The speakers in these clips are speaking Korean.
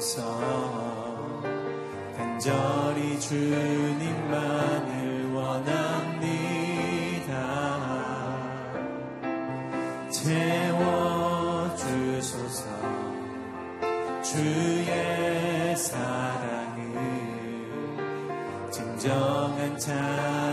주옵소서. 간절히 주님만을 원합니다. 채워주소서. 주의 사랑을 진정한 자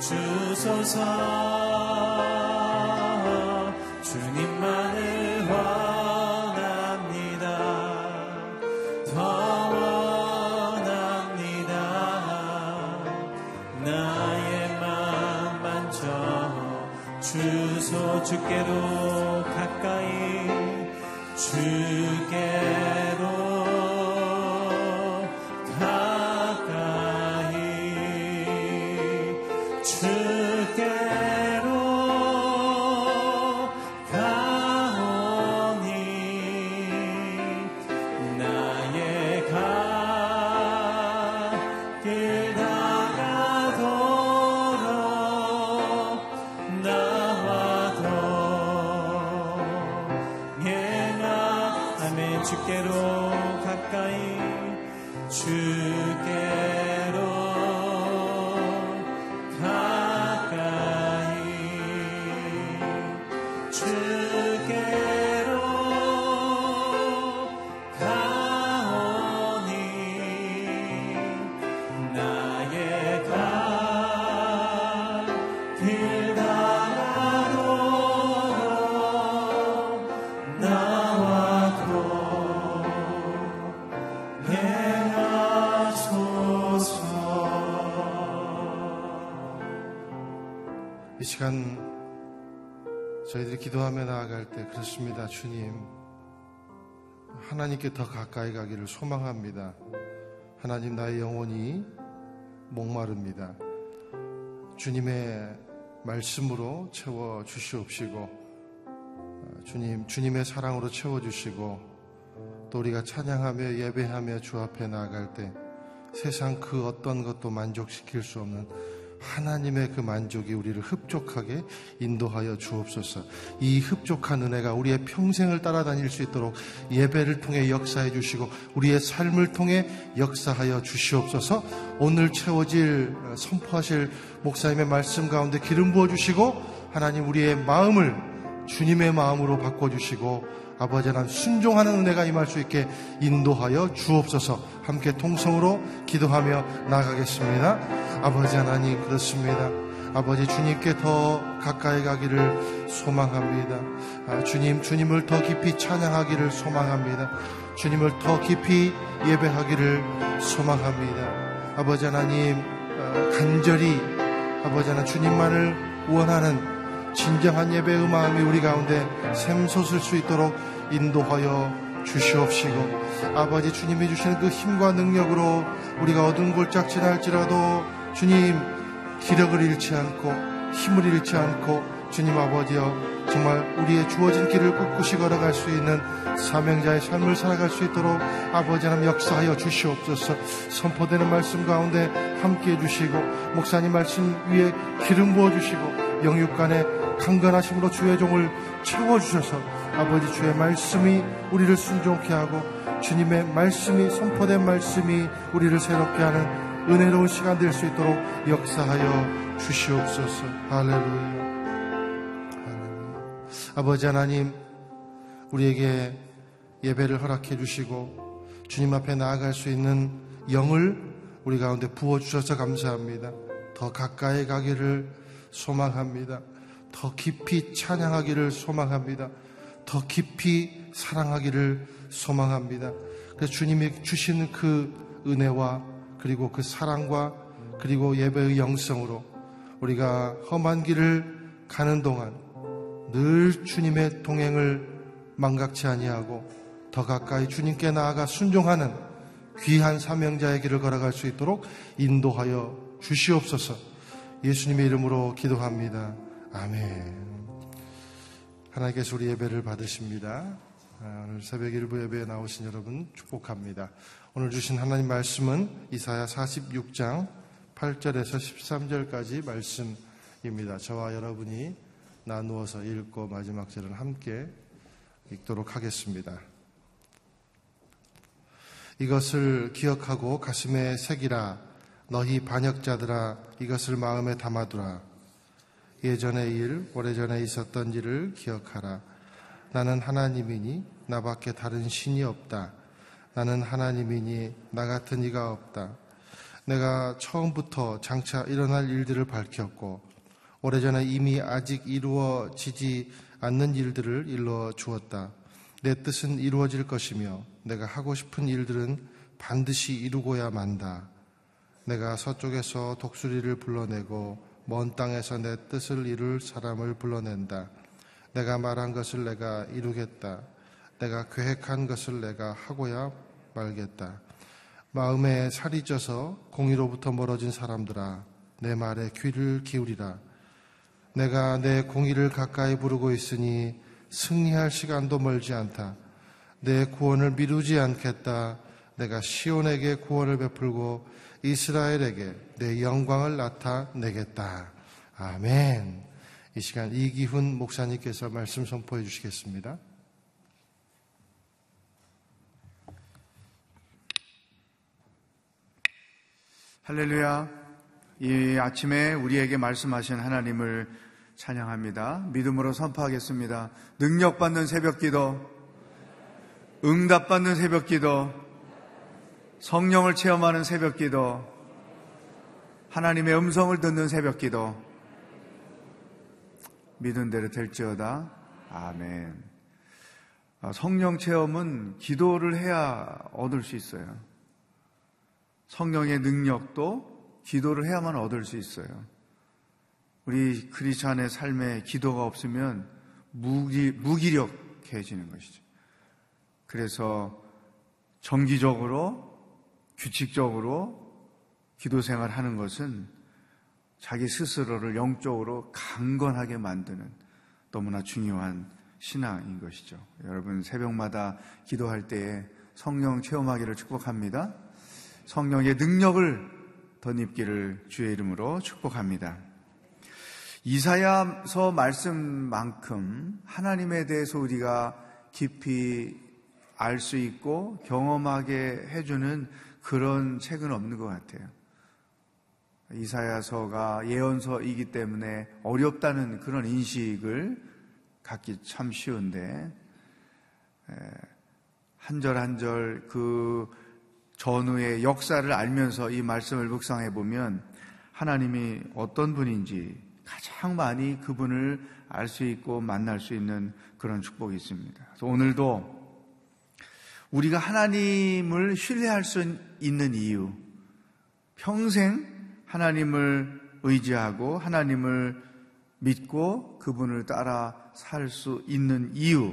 주소서. again. 저희들이 기도하며 나아갈 때 그렇습니다. 주님. 하나님께 더 가까이 가기를 소망합니다. 하나님 나의 영혼이 목마릅니다. 주님의 말씀으로 채워 주시옵시고 주님 주님의 사랑으로 채워 주시고 또 우리가 찬양하며 예배하며 주 앞에 나아갈 때 세상 그 어떤 것도 만족시킬 수 없는 하나님의 그 만족이 우리를 흡족하게 인도하여 주옵소서. 이 흡족한 은혜가 우리의 평생을 따라다닐 수 있도록 예배를 통해 역사해 주시고 우리의 삶을 통해 역사하여 주시옵소서. 오늘 채워질 어, 선포하실 목사님의 말씀 가운데 기름 부어 주시고 하나님 우리의 마음을 주님의 마음으로 바꿔 주시고 아버지 하나님 순종하는 은혜가 임할 수 있게 인도하여 주옵소서 함께 통성으로 기도하며 나가겠습니다. 아버지 하나님 그렇습니다. 아버지 주님께 더 가까이 가기를 소망합니다. 아, 주님, 주님을 더 깊이 찬양하기를 소망합니다. 주님을 더 깊이 예배하기를 소망합니다. 아버지 하나님, 어, 간절히 아버지 하나님 주님만을 원하는 진정한 예배의 마음이 우리 가운데 샘솟을 수 있도록 인도하여 주시옵시고 아버지 주님이 주시는 그 힘과 능력으로 우리가 어두운 골짝 지날지라도 주님 기력을 잃지 않고 힘을 잃지 않고 주님 아버지여 정말 우리의 주어진 길을 꿋꿋이 걸어갈 수 있는 사명자의 삶을 살아갈 수 있도록 아버지 하나님 역사하여 주시옵소서. 선포되는 말씀 가운데 함께 해 주시고 목사님 말씀 위에 기름 부어 주시고 영육간에 강건하심으로 주의 종을 채워주셔서 아버지 주의 말씀이 우리를 순종케 하고 주님의 말씀이 선포된 말씀이 우리를 새롭게 하는 은혜로운 시간 될 수 있도록 역사하여 주시옵소서 할렐루야 아버지 하나님 우리에게 예배를 허락해 주시고 주님 앞에 나아갈 수 있는 영을 우리 가운데 부어 주셔서 감사합니다. 더 가까이 가기를 소망합니다. 더 깊이 찬양하기를 소망합니다. 더 깊이 사랑하기를 소망합니다. 그래서 주님이 주신 그 은혜와 그리고 그 사랑과 그리고 예배의 영성으로 우리가 험한 길을 가는 동안 늘 주님의 동행을 망각치 아니하고 더 가까이 주님께 나아가 순종하는 귀한 사명자의 길을 걸어갈 수 있도록 인도하여 주시옵소서. 예수님의 이름으로 기도합니다. 아멘. 하나님께서 우리 예배를 받으십니다. 아, 오늘 새벽 일부 예배에 나오신 여러분 축복합니다. 오늘 주신 하나님 말씀은 이사야 46장 8절에서 13절까지 말씀입니다. 저와 여러분이 나누어서 읽고 마지막 절은 함께 읽도록 하겠습니다. 이것을 기억하고 가슴에 새기라 너희 반역자들아 이것을 마음에 담아두라 예전의 일 오래전에 있었던 일을 기억하라 나는 하나님이니 나밖에 다른 신이 없다 나는 하나님이니 나 같은 이가 없다 내가 처음부터 장차 일어날 일들을 밝혔고 오래전에 이미 아직 이루어지지 않는 일들을 일러 주었다. 내 뜻은 이루어질 것이며 내가 하고 싶은 일들은 반드시 이루고야 만다. 내가 서쪽에서 독수리를 불러내고 먼 땅에서 내 뜻을 이룰 사람을 불러낸다. 내가 말한 것을 내가 이루겠다. 내가 계획한 것을 내가 하고야 말겠다. 마음에 살이 쪄서 공의로부터 멀어진 사람들아, 내 말에 귀를 기울이라. 내가 내 공의를 가까이 부르고 있으니 승리할 시간도 멀지 않다. 내 구원을 미루지 않겠다. 내가 시온에게 구원을 베풀고 이스라엘에게 내 영광을 나타내겠다. 아멘. 이 시간 이기훈 목사님께서 말씀 선포해 주시겠습니다. 할렐루야. 이 아침에 우리에게 말씀하신 하나님을 찬양합니다. 믿음으로 선포하겠습니다. 능력받는 새벽 기도, 응답받는 새벽 기도, 성령을 체험하는 새벽 기도, 하나님의 음성을 듣는 새벽 기도, 믿은 대로 될지어다. 아멘. 아, 성령 체험은 기도를 해야 얻을 수 있어요. 성령의 능력도 기도를 해야만 얻을 수 있어요. 우리 크리스찬의 삶에 기도가 없으면 무기, 무기력해지는 것이죠. 그래서 정기적으로 규칙적으로 기도 생활 하는 것은 자기 스스로를 영적으로 강건하게 만드는 너무나 중요한 신앙인 것이죠. 여러분 새벽마다 기도할 때에 성령 체험하기를 축복합니다. 성령의 능력을 덧입기를 주의 이름으로 축복합니다. 이사야서 말씀만큼 하나님에 대해서 우리가 깊이 알 수 있고 경험하게 해주는 그런 책은 없는 것 같아요. 이사야서가 예언서이기 때문에 어렵다는 그런 인식을 갖기 참 쉬운데 한 절 한 절 그 전후의 역사를 알면서 이 말씀을 묵상해 보면 하나님이 어떤 분인지 가장 많이 그분을 알 수 있고 만날 수 있는 그런 축복이 있습니다. 오늘도 우리가 하나님을 신뢰할 수 있는 이유, 평생 하나님을 의지하고 하나님을 믿고 그분을 따라 살 수 있는 이유,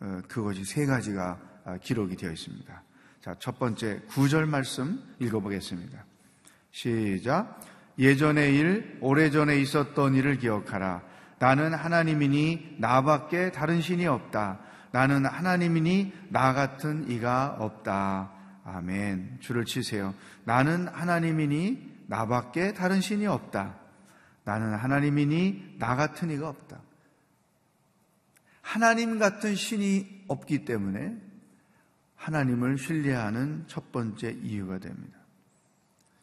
어, 그것이 세 가지가 아, 기록이 되어 있습니다. 자, 첫 번째 구절 말씀 읽어보겠습니다. 시작. 예전의 일, 오래전에 있었던 일을 기억하라. 나는 하나님이니 나밖에 다른 신이 없다. 나는 하나님이니 나 같은 이가 없다. 아멘. 줄을 치세요. 나는 하나님이니 나밖에 다른 신이 없다. 나는 하나님이니 나 같은 이가 없다. 하나님 같은 신이 없기 때문에 하나님을 신뢰하는 첫 번째 이유가 됩니다.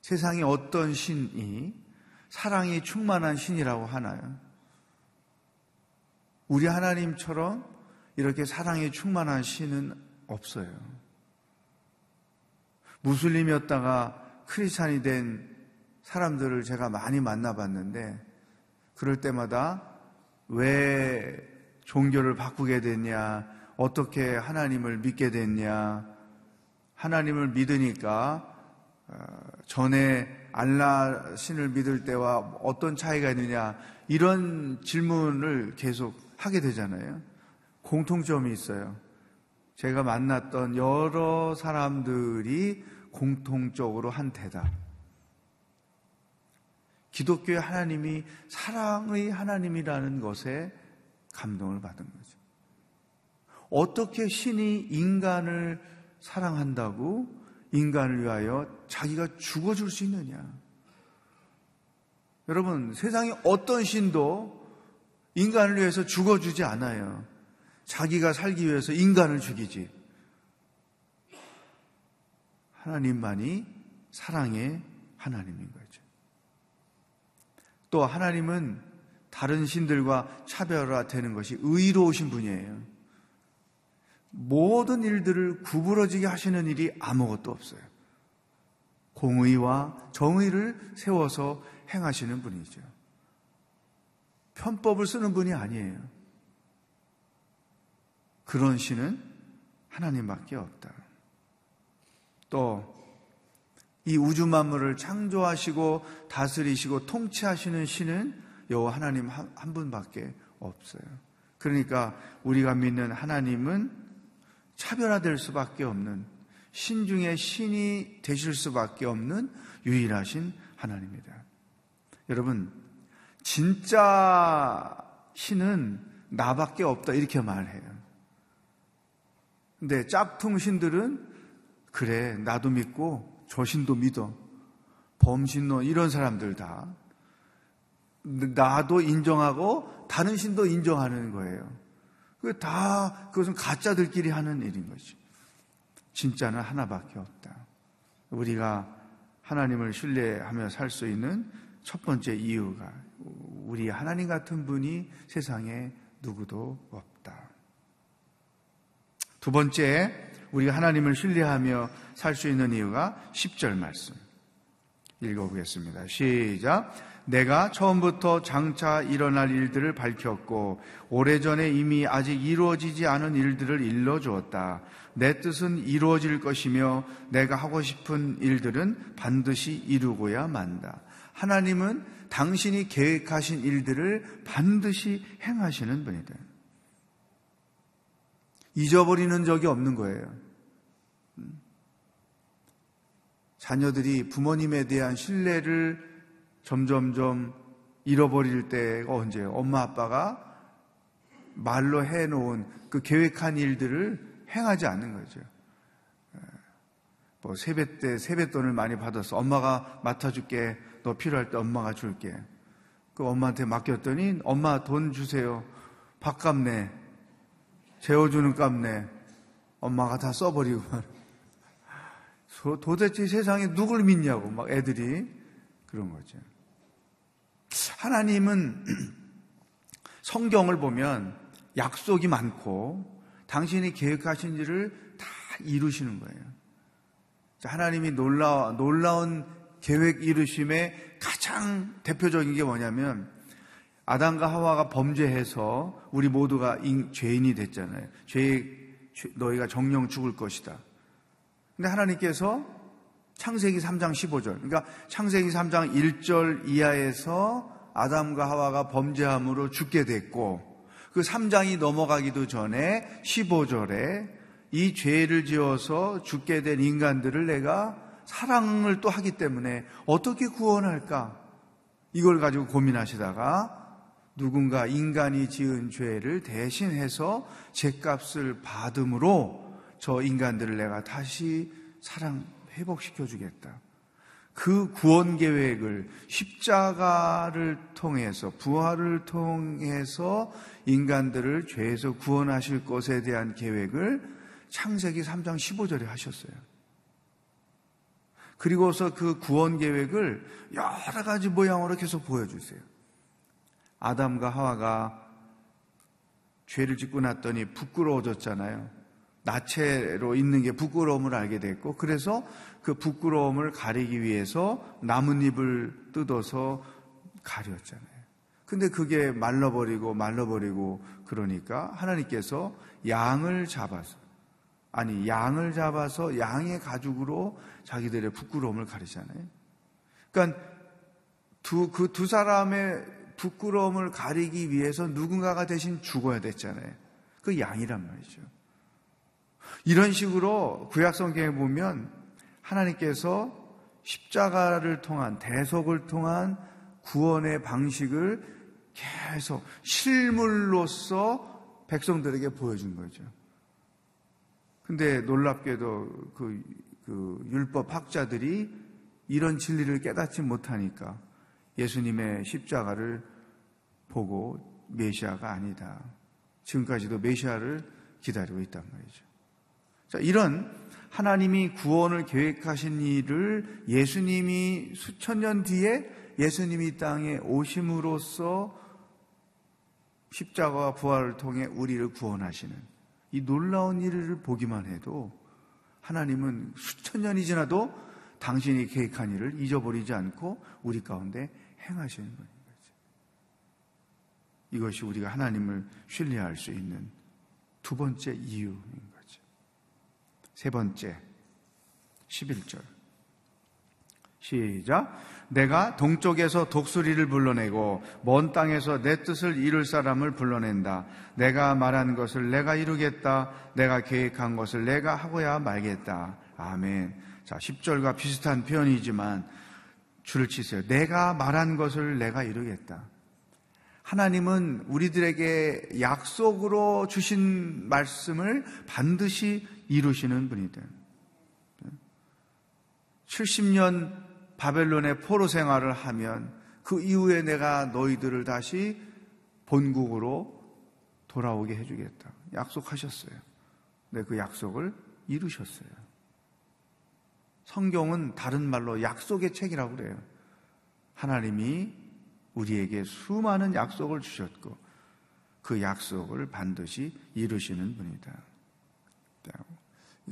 세상에 어떤 신이 사랑이 충만한 신이라고 하나요? 우리 하나님처럼 이렇게 사랑이 충만한 신은 없어요. 무슬림이었다가 크리스찬이 된 사람들을 제가 많이 만나봤는데 그럴 때마다 왜 종교를 바꾸게 됐냐, 어떻게 하나님을 믿게 됐냐, 하나님을 믿으니까 어, 전에 알라 신을 믿을 때와 어떤 차이가 있느냐 이런 질문을 계속 하게 되잖아요. 공통점이 있어요. 제가 만났던 여러 사람들이 공통적으로 한 대답. 기독교의 하나님이 사랑의 하나님이라는 것에 감동을 받은 거죠. 어떻게 신이 인간을 사랑한다고 인간을 위하여 자기가 죽어줄 수 있느냐? 여러분, 세상에 어떤 신도 인간을 위해서 죽어주지 않아요. 자기가 살기 위해서 인간을 죽이지. 하나님만이 사랑의 하나님인 거죠. 또 하나님은 다른 신들과 차별화되는 것이 의로우신 분이에요. 모든 일들을 구부러지게 하시는 일이 아무것도 없어요. 공의와 정의를 세워서 행하시는 분이죠. 편법을 쓰는 분이 아니에요. 그런 신은 하나님밖에 없다. 또, 이 우주 만물을 창조하시고 다스리시고 통치하시는 신은 여호와 하나님 한 분밖에 없어요. 그러니까 우리가 믿는 하나님은 차별화될 수밖에 없는 신 중에 신이 되실 수밖에 없는 유일하신 하나님입니다. 여러분, 진짜 신은 나밖에 없다 이렇게 말해요. 근데 짝퉁 신들은 그래 나도 믿고 저 신도 믿어 범신론 이런 사람들 다 나도 인정하고 다른 신도 인정하는 거예요. 그 다 그것은 가짜들끼리 하는 일인 거지. 진짜는 하나밖에 없다. 우리가 하나님을 신뢰하며 살 수 있는 첫 번째 이유가 우리 하나님 같은 분이 세상에 누구도 없다. 두 번째, 우리가 하나님을 신뢰하며 살 수 있는 이유가 10절 말씀. 읽어보겠습니다. 시작. 내가 처음부터 장차 일어날 일들을 밝혔고 오래전에 이미 아직 이루어지지 않은 일들을 일러 주었다. 내 뜻은 이루어질 것이며 내가 하고 싶은 일들은 반드시 이루고야 만다. 하나님은 당신이 계획하신 일들을 반드시 행하시는 분이다. 잊어버리는 적이 없는 거예요. 음. 자녀들이 부모님에 대한 신뢰를 점점점 잃어버릴 때가 언제예요? 엄마 아빠가 말로 해놓은 그 계획한 일들을 행하지 않는 거죠. 뭐 세뱃 때 세뱃돈을 많이 받았어. 엄마가 맡아줄게. 너 필요할 때 엄마가 줄게. 그 엄마한테 맡겼더니 엄마 돈 주세요. 밥값 내. 재워주는 값 내. 엄마가 다 써버리고 도대체 세상에 누굴 믿냐고 막 애들이 그런 거죠. 하나님은 성경을 보면 약속이 많고 당신이 계획하신 일을 다 이루시는 거예요. 하나님이 놀라, 놀라운 계획 이루심의 가장 대표적인 게 뭐냐면 아담과 하와가 범죄해서 우리 모두가 죄인이 됐잖아요. 죄, 너희가 정령 죽을 것이다. 근데 하나님께서 창세기 3장 15절, 그러니까 창세기 3장 1절 이하에서 아담과 하와가 범죄함으로 죽게 됐고, 그 3장이 넘어가기도 전에 15절에 이 죄를 지어서 죽게 된 인간들을 내가 사랑을 또 하기 때문에 어떻게 구원할까? 이걸 가지고 고민하시다가 누군가 인간이 지은 죄를 대신해서 죄값을 받음으로 저 인간들을 내가 다시 사랑 회복시켜 주겠다. 그 구원 계획을 십자가를 통해서 부활을 통해서 인간들을 죄에서 구원하실 것에 대한 계획을 창세기 3장 15절에 하셨어요. 그리고서 그 구원 계획을 여러 가지 모양으로 계속 보여주세요. 아담과 하와가 죄를 짓고 났더니 부끄러워졌잖아요. 나체로 있는 게 부끄러움을 알게 됐고, 그래서 그 부끄러움을 가리기 위해서 나뭇잎을 뜯어서 가렸잖아요. 근데 그게 말라버리고 말라버리고 그러니까 하나님께서 양을 잡아서, 아니, 양을 잡아서 양의 가죽으로 자기들의 부끄러움을 가리잖아요. 그러니까 두, 그두 사람의 부끄러움을 가리기 위해서 누군가가 대신 죽어야 됐잖아요. 그 양이란 말이죠. 이런 식으로 구약성경에 보면 하나님께서 십자가를 통한 대속을 통한 구원의 방식을 계속 실물로서 백성들에게 보여준 거죠. 근데 놀랍게도 그, 그 율법 학자들이 이런 진리를 깨닫지 못하니까 예수님의 십자가를 보고 메시아가 아니다. 지금까지도 메시아를 기다리고 있단 말이죠. 자, 이런 하나님이 구원을 계획하신 일을 예수님이 수천 년 뒤에 예수님이 땅에 오심으로써 십자가와 부활을 통해 우리를 구원하시는 이 놀라운 일을 보기만 해도 하나님은 수천 년이 지나도 당신이 계획한 일을 잊어버리지 않고 우리 가운데 행하시는 거죠. 이것이 우리가 하나님을 신뢰할 수 있는 두 번째 이유인 거죠. 세 번째, 11절. 시작. 내가 동쪽에서 독수리를 불러내고 먼 땅에서 내 뜻을 이룰 사람을 불러낸다. 내가 말한 것을 내가 이루겠다. 내가 계획한 것을 내가 하고야 말겠다. 아멘. 자, 10절과 비슷한 표현이지만 줄을 치세요. 내가 말한 것을 내가 이루겠다. 하나님은 우리들에게 약속으로 주신 말씀을 반드시 이루시는 분이다. 70년 바벨론의 포로 생활을 하면 그 이후에 내가 너희들을 다시 본국으로 돌아오게 해주겠다. 약속하셨어요. 네, 그 약속을 이루셨어요. 성경은 다른 말로 약속의 책이라고 그래요. 하나님이 우리에게 수많은 약속을 주셨고 그 약속을 반드시 이루시는 분이다.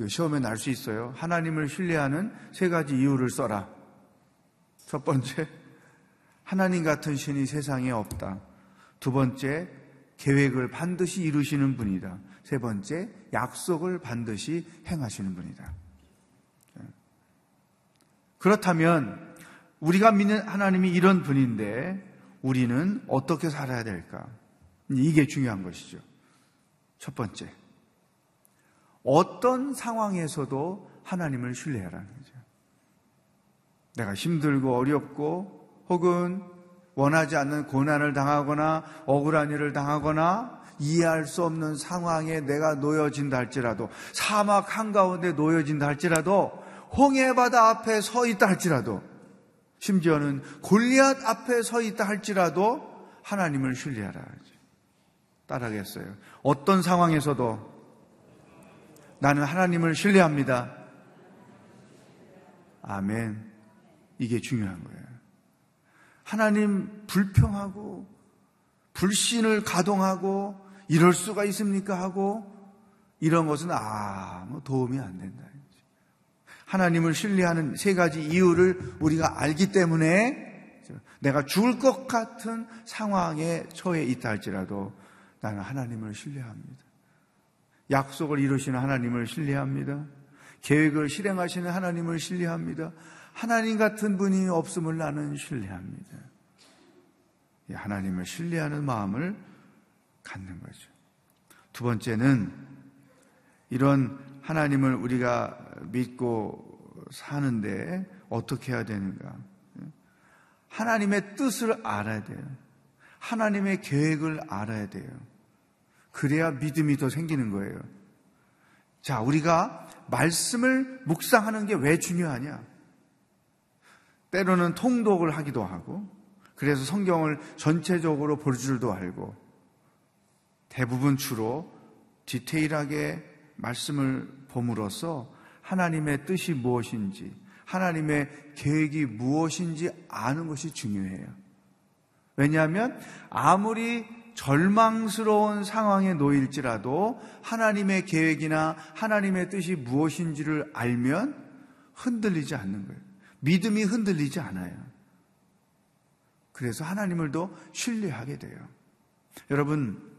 시험에 날 수 있어요. 하나님을 신뢰하는 세 가지 이유를 써라. 첫 번째, 하나님 같은 신이 세상에 없다. 두 번째, 계획을 반드시 이루시는 분이다. 세 번째, 약속을 반드시 행하시는 분이다. 그렇다면 우리가 믿는 하나님이 이런 분인데 우리는 어떻게 살아야 될까? 이게 중요한 것이죠. 첫 번째. 어떤 상황에서도 하나님을 신뢰하라는 거죠. 내가 힘들고 어렵고 혹은 원하지 않는 고난을 당하거나 억울한 일을 당하거나 이해할 수 없는 상황에 내가 놓여진다 할지라도 사막 한가운데 놓여진다 할지라도 홍해바다 앞에 서 있다 할지라도 심지어는 골리앗 앞에 서 있다 할지라도 하나님을 신뢰하라. 따라하겠어요. 어떤 상황에서도 나는 하나님을 신뢰합니다. 아멘. 이게 중요한 거예요. 하나님 불평하고 불신을 가동하고 이럴 수가 있습니까 하고 이런 것은 아무 도움이 안 된다. 하나님을 신뢰하는 세 가지 이유를 우리가 알기 때문에 내가 죽을 것 같은 상황에 처해 있다 할지라도 나는 하나님을 신뢰합니다. 약속을 이루시는 하나님을 신뢰합니다. 계획을 실행하시는 하나님을 신뢰합니다. 하나님 같은 분이 없음을 나는 신뢰합니다. 하나님을 신뢰하는 마음을 갖는 거죠. 두 번째는 이런 하나님을 우리가 믿고 사는데 어떻게 해야 되는가? 하나님의 뜻을 알아야 돼요. 하나님의 계획을 알아야 돼요. 그래야 믿음이 더 생기는 거예요. 자, 우리가 말씀을 묵상하는 게 왜 중요하냐? 때로는 통독을 하기도 하고, 그래서 성경을 전체적으로 볼 줄도 알고, 대부분 주로 디테일하게 말씀을 봄으로써 하나님의 뜻이 무엇인지, 하나님의 계획이 무엇인지 아는 것이 중요해요. 왜냐하면 아무리 절망스러운 상황에 놓일지라도 하나님의 계획이나 하나님의 뜻이 무엇인지를 알면 흔들리지 않는 거예요. 믿음이 흔들리지 않아요. 그래서 하나님을 더 신뢰하게 돼요. 여러분,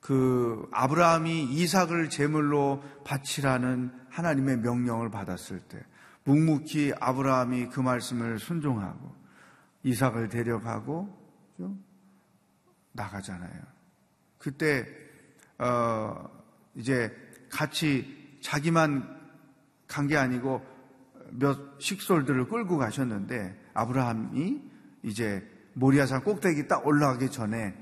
그 아브라함이 이삭을 제물로 바치라는 하나님의 명령을 받았을 때 묵묵히 아브라함이 그 말씀을 순종하고 이삭을 데려가고 나가잖아요. 그때 어 이제 같이 자기만 간 게 아니고 몇 식솔들을 끌고 가셨는데 아브라함이 이제 모리아산 꼭대기 딱 올라가기 전에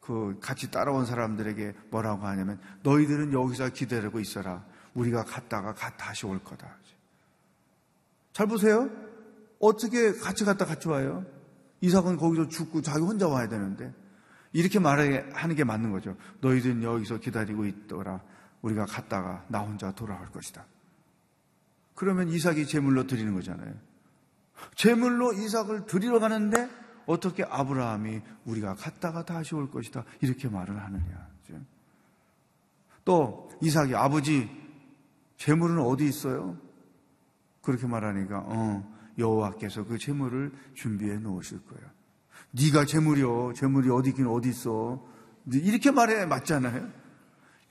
그 같이 따라온 사람들에게 뭐라고 하냐면 너희들은 여기서 기다리고 있어라. 우리가 갔다가 다시 올 거다. 잘 보세요. 어떻게 같이 갔다 같이 와요? 이삭은 거기서 죽고 자기 혼자 와야 되는데 이렇게 말하는 게 맞는 거죠. 너희들은 여기서 기다리고 있더라. 우리가 갔다가 나 혼자 돌아올 것이다. 그러면 이삭이 제물로 드리는 거잖아요. 제물로 이삭을 드리러 가는데 어떻게 아브라함이 우리가 갔다가 다시 올 것이다. 이렇게 말을 하느냐. 또 이삭이 아버지 제물은 어디 있어요? 그렇게 말하니까 어 여호와께서 그 제물을 준비해 놓으실 거예요. 네가 제물이요. 제물이 어디 있긴 어디 있어. 이렇게 말해 맞잖아요.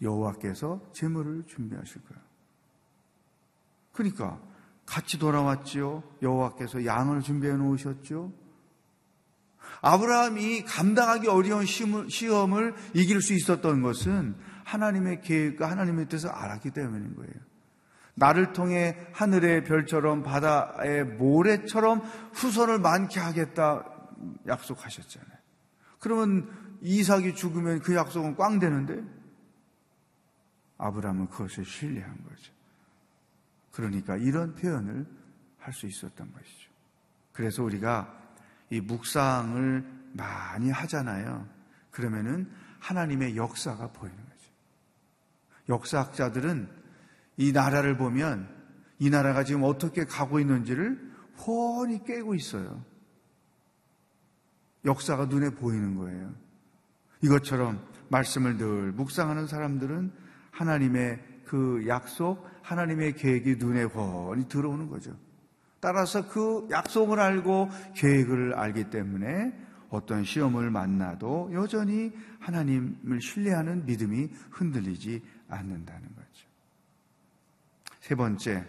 여호와께서 제물을 준비하실 거예요. 그러니까 같이 돌아왔지요. 여호와께서 양을 준비해 놓으셨죠. 아브라함이 감당하기 어려운 시험을 이길 수 있었던 것은 하나님의 계획과 하나님의 뜻을 알았기 때문인 거예요. 나를 통해 하늘의 별처럼 바다의 모래처럼 후손을 많게 하겠다 약속하셨잖아요. 그러면 이삭이 죽으면 그 약속은 꽝 되는데 아브라함은 그것을 신뢰한 거죠. 그러니까 이런 표현을 할 수 있었던 것이죠. 그래서 우리가 이 묵상을 많이 하잖아요. 그러면은 하나님의 역사가 보이는 거죠. 역사학자들은 이 나라를 보면 이 나라가 지금 어떻게 가고 있는지를 훤히 깨고 있어요. 역사가 눈에 보이는 거예요. 이것처럼 말씀을 늘 묵상하는 사람들은 하나님의 그 약속, 하나님의 계획이 눈에 훤히 들어오는 거죠. 따라서 그 약속을 알고 계획을 알기 때문에 어떤 시험을 만나도 여전히 하나님을 신뢰하는 믿음이 흔들리지 않는다는 거죠. 세 번째,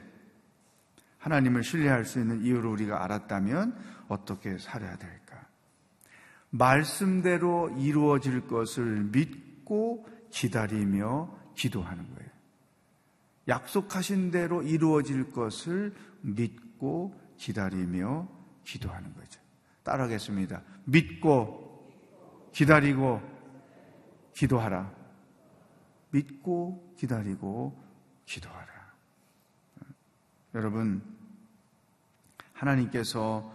하나님을 신뢰할 수 있는 이유를 우리가 알았다면 어떻게 살아야 될까? 말씀대로 이루어질 것을 믿고 기다리며 기도하는 거예요. 약속하신 대로 이루어질 것을 믿고 기다리며 기도하는 거죠. 따라하겠습니다. 믿고 기다리고 기도하라. 믿고 기다리고 기도하라. 여러분, 하나님께서,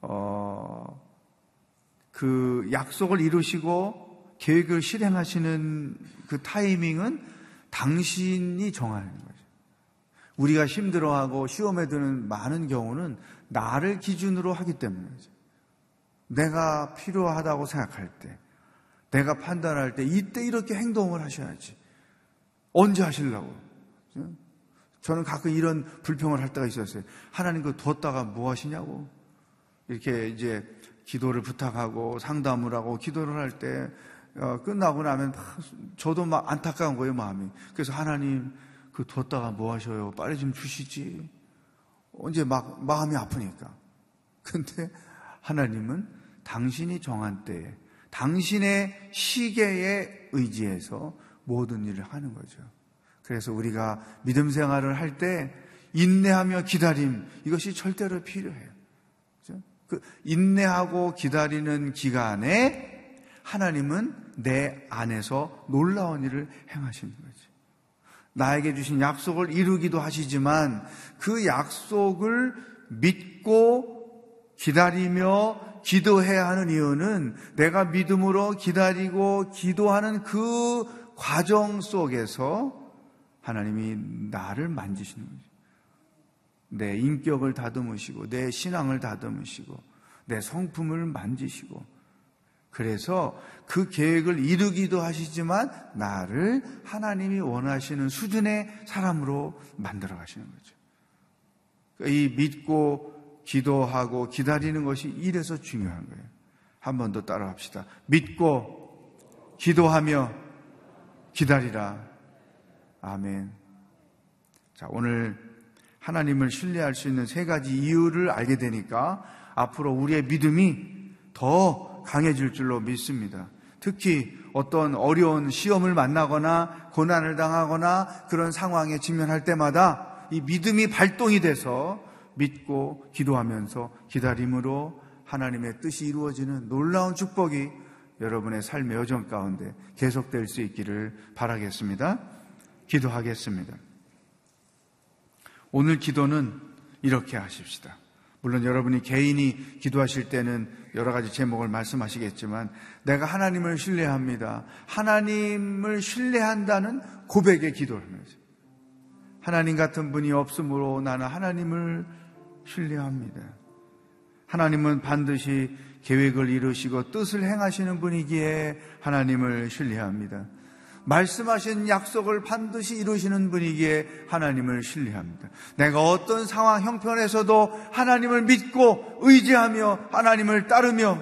어, 그 약속을 이루시고 계획을 실행하시는 그 타이밍은 당신이 정하는 거죠. 우리가 힘들어하고 시험에 드는 많은 경우는 나를 기준으로 하기 때문이죠. 내가 필요하다고 생각할 때, 내가 판단할 때, 이때 이렇게 행동을 하셔야지. 언제 하시려고? 저는 가끔 이런 불평을 할 때가 있었어요. 하나님 그 뒀다가 뭐 하시냐고. 이렇게 이제 기도를 부탁하고 상담을 하고 기도를 할 때, 어, 끝나고 나면 저도 막 안타까운 거예요, 마음이. 그래서 하나님 그 뒀다가 뭐 하셔요? 빨리 좀 주시지. 언제 막 마음이 아프니까. 근데 하나님은 당신이 정한 때에 당신의 시계에 의지해서 모든 일을 하는 거죠. 그래서 우리가 믿음 생활을 할 때 인내하며 기다림 이것이 절대로 필요해요. 그 인내하고 기다리는 기간에 하나님은 내 안에서 놀라운 일을 행하시는 거죠. 나에게 주신 약속을 이루기도 하시지만 그 약속을 믿고 기다리며 기도해야 하는 이유는 내가 믿음으로 기다리고 기도하는 그 과정 속에서 하나님이 나를 만지시는 거죠. 내 인격을 다듬으시고, 내 신앙을 다듬으시고, 내 성품을 만지시고, 그래서 그 계획을 이루기도 하시지만 나를 하나님이 원하시는 수준의 사람으로 만들어 가시는 거죠. 이 믿고 기도하고 기다리는 것이 이래서 중요한 거예요. 한 번 더 따라 합시다. 믿고 기도하며 기다리라. 아멘. 자, 오늘 하나님을 신뢰할 수 있는 세 가지 이유를 알게 되니까 앞으로 우리의 믿음이 더 강해질 줄로 믿습니다. 특히 어떤 어려운 시험을 만나거나 고난을 당하거나 그런 상황에 직면할 때마다 이 믿음이 발동이 돼서 믿고 기도하면서 기다림으로 하나님의 뜻이 이루어지는 놀라운 축복이 여러분의 삶의 여정 가운데 계속될 수 있기를 바라겠습니다. 기도하겠습니다. 오늘 기도는 이렇게 하십시다. 물론 여러분이 개인이 기도하실 때는 여러 가지 제목을 말씀하시겠지만 내가 하나님을 신뢰합니다. 하나님을 신뢰한다는 고백의 기도를 하면서 하나님 같은 분이 없으므로 나는 하나님을 신뢰합니다. 하나님은 반드시 계획을 이루시고 뜻을 행하시는 분이기에 하나님을 신뢰합니다. 말씀하신 약속을 반드시 이루시는 분이기에 하나님을 신뢰합니다. 내가 어떤 상황 형편에서도 하나님을 믿고 의지하며 하나님을 따르며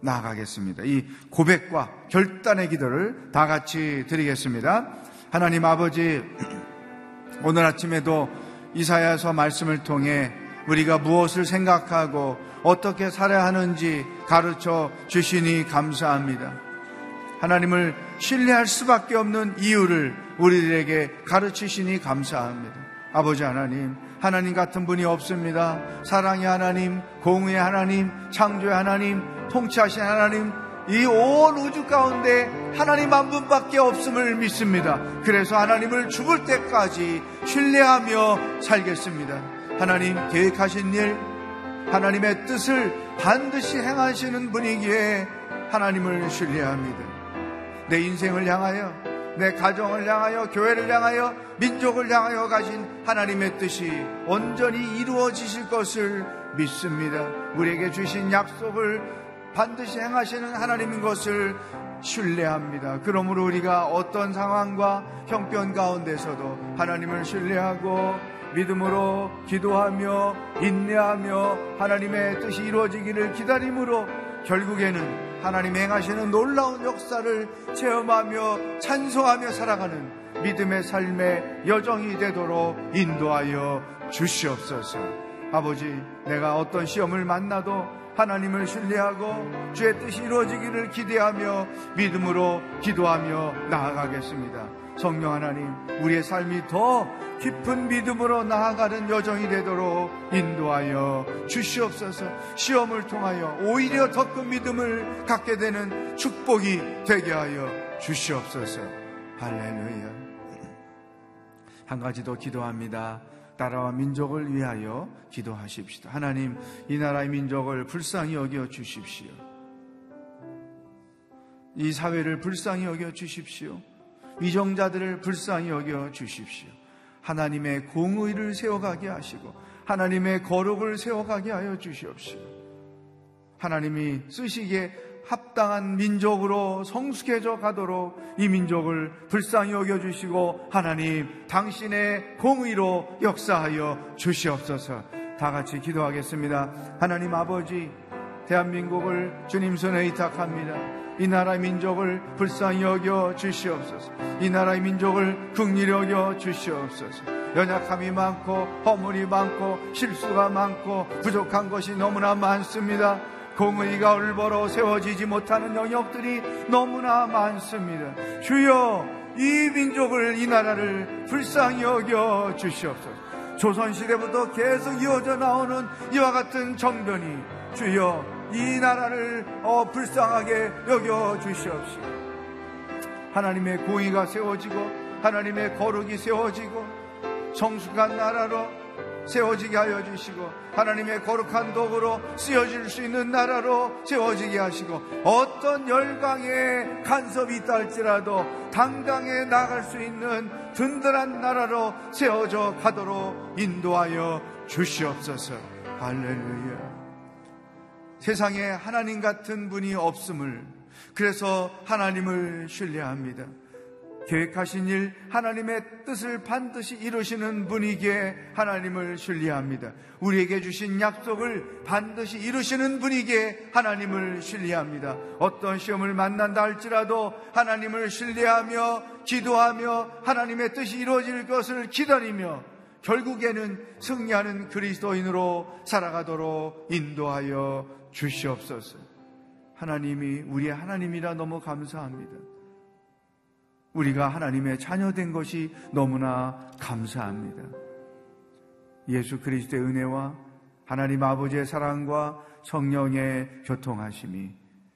나아가겠습니다. 이 고백과 결단의 기도를 다 같이 드리겠습니다. 하나님 아버지, 오늘 아침에도 이사야서 말씀을 통해 우리가 무엇을 생각하고 어떻게 살아야 하는지 가르쳐 주시니 감사합니다. 하나님을 신뢰할 수밖에 없는 이유를 우리들에게 가르치시니 감사합니다. 아버지 하나님, 하나님 같은 분이 없습니다. 사랑의 하나님, 공의의 하나님, 창조의 하나님, 통치하신 하나님, 이 온 우주 가운데 하나님 한 분밖에 없음을 믿습니다. 그래서 하나님을 죽을 때까지 신뢰하며 살겠습니다. 하나님 계획하신 일, 하나님의 뜻을 반드시 행하시는 분이기에 하나님을 신뢰합니다. 내 인생을 향하여 내 가정을 향하여 교회를 향하여 민족을 향하여 가신 하나님의 뜻이 온전히 이루어지실 것을 믿습니다. 우리에게 주신 약속을 반드시 행하시는 하나님인 것을 신뢰합니다. 그러므로 우리가 어떤 상황과 형편 가운데서도 하나님을 신뢰하고 믿음으로 기도하며 인내하며 하나님의 뜻이 이루어지기를 기다림으로 결국에는 하나님 행하시는 놀라운 역사를 체험하며 찬송하며 살아가는 믿음의 삶의 여정이 되도록 인도하여 주시옵소서. 아버지, 내가 어떤 시험을 만나도 하나님을 신뢰하고 주의 뜻이 이루어지기를 기대하며 믿음으로 기도하며 나아가겠습니다. 성령 하나님, 우리의 삶이 더 깊은 믿음으로 나아가는 여정이 되도록 인도하여 주시옵소서 시험을 통하여 오히려 더 큰 믿음을 갖게 되는 축복이 되게 하여 주시옵소서. 할렐루야. 한 가지 더 기도합니다. 나라와 민족을 위하여 기도하십시오. 하나님, 이 나라의 민족을 불쌍히 여겨 주십시오. 이 사회를 불쌍히 여겨 주십시오. 위정자들을 불쌍히 여겨 주십시오. 하나님의 공의를 세워가게 하시고 하나님의 거룩을 세워가게 하여 주시옵시고 하나님이 쓰시기에 합당한 민족으로 성숙해져 가도록 이 민족을 불쌍히 여겨 주시고 하나님 당신의 공의로 역사하여 주시옵소서 다 같이 기도하겠습니다. 하나님 아버지 대한민국을 주님 손에 의탁합니다. 이 나라의 민족을 불쌍히 여겨 주시옵소서. 이 나라의 민족을 극률히 여겨 주시옵소서. 연약함이 많고 허물이 많고 실수가 많고 부족한 것이 너무나 많습니다. 공의가 올바로 세워지지 못하는 영역들이 너무나 많습니다. 주여 이 민족을 이 나라를 불쌍히 여겨 주시옵소서. 조선시대부터 계속 이어져 나오는 이와 같은 정변이 주여 이 나라를 어, 불쌍하게 여겨 주시옵시고 하나님의 공의가 세워지고 하나님의 거룩이 세워지고 성숙한 나라로 세워지게 하여 주시고 하나님의 거룩한 도구로 쓰여질 수 있는 나라로 세워지게 하시고 어떤 열강의 간섭이 있다 할지라도 당당해 나갈 수 있는 든든한 나라로 세워져 가도록 인도하여 주시옵소서. 할렐루야 세상에 하나님 같은 분이 없음을 그래서 하나님을 신뢰합니다. 계획하신 일 하나님의 뜻을 반드시 이루시는 분이기에 하나님을 신뢰합니다. 우리에게 주신 약속을 반드시 이루시는 분이기에 하나님을 신뢰합니다. 어떤 시험을 만난다 할지라도 하나님을 신뢰하며 기도하며 하나님의 뜻이 이루어질 것을 기다리며 결국에는 승리하는 그리스도인으로 살아가도록 인도하여 주시옵소서. 하나님이 우리의 하나님이라 너무 감사합니다. 우리가 하나님의 자녀된 것이 너무나 감사합니다. 예수 그리스도의 은혜와 하나님 아버지의 사랑과 성령의 교통하심이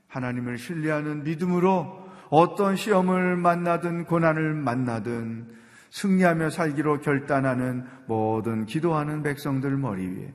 하나님을 신뢰하는 믿음으로 어떤 시험을 만나든 고난을 만나든 승리하며 살기로 결단하는 모든 기도하는 백성들 머리 위에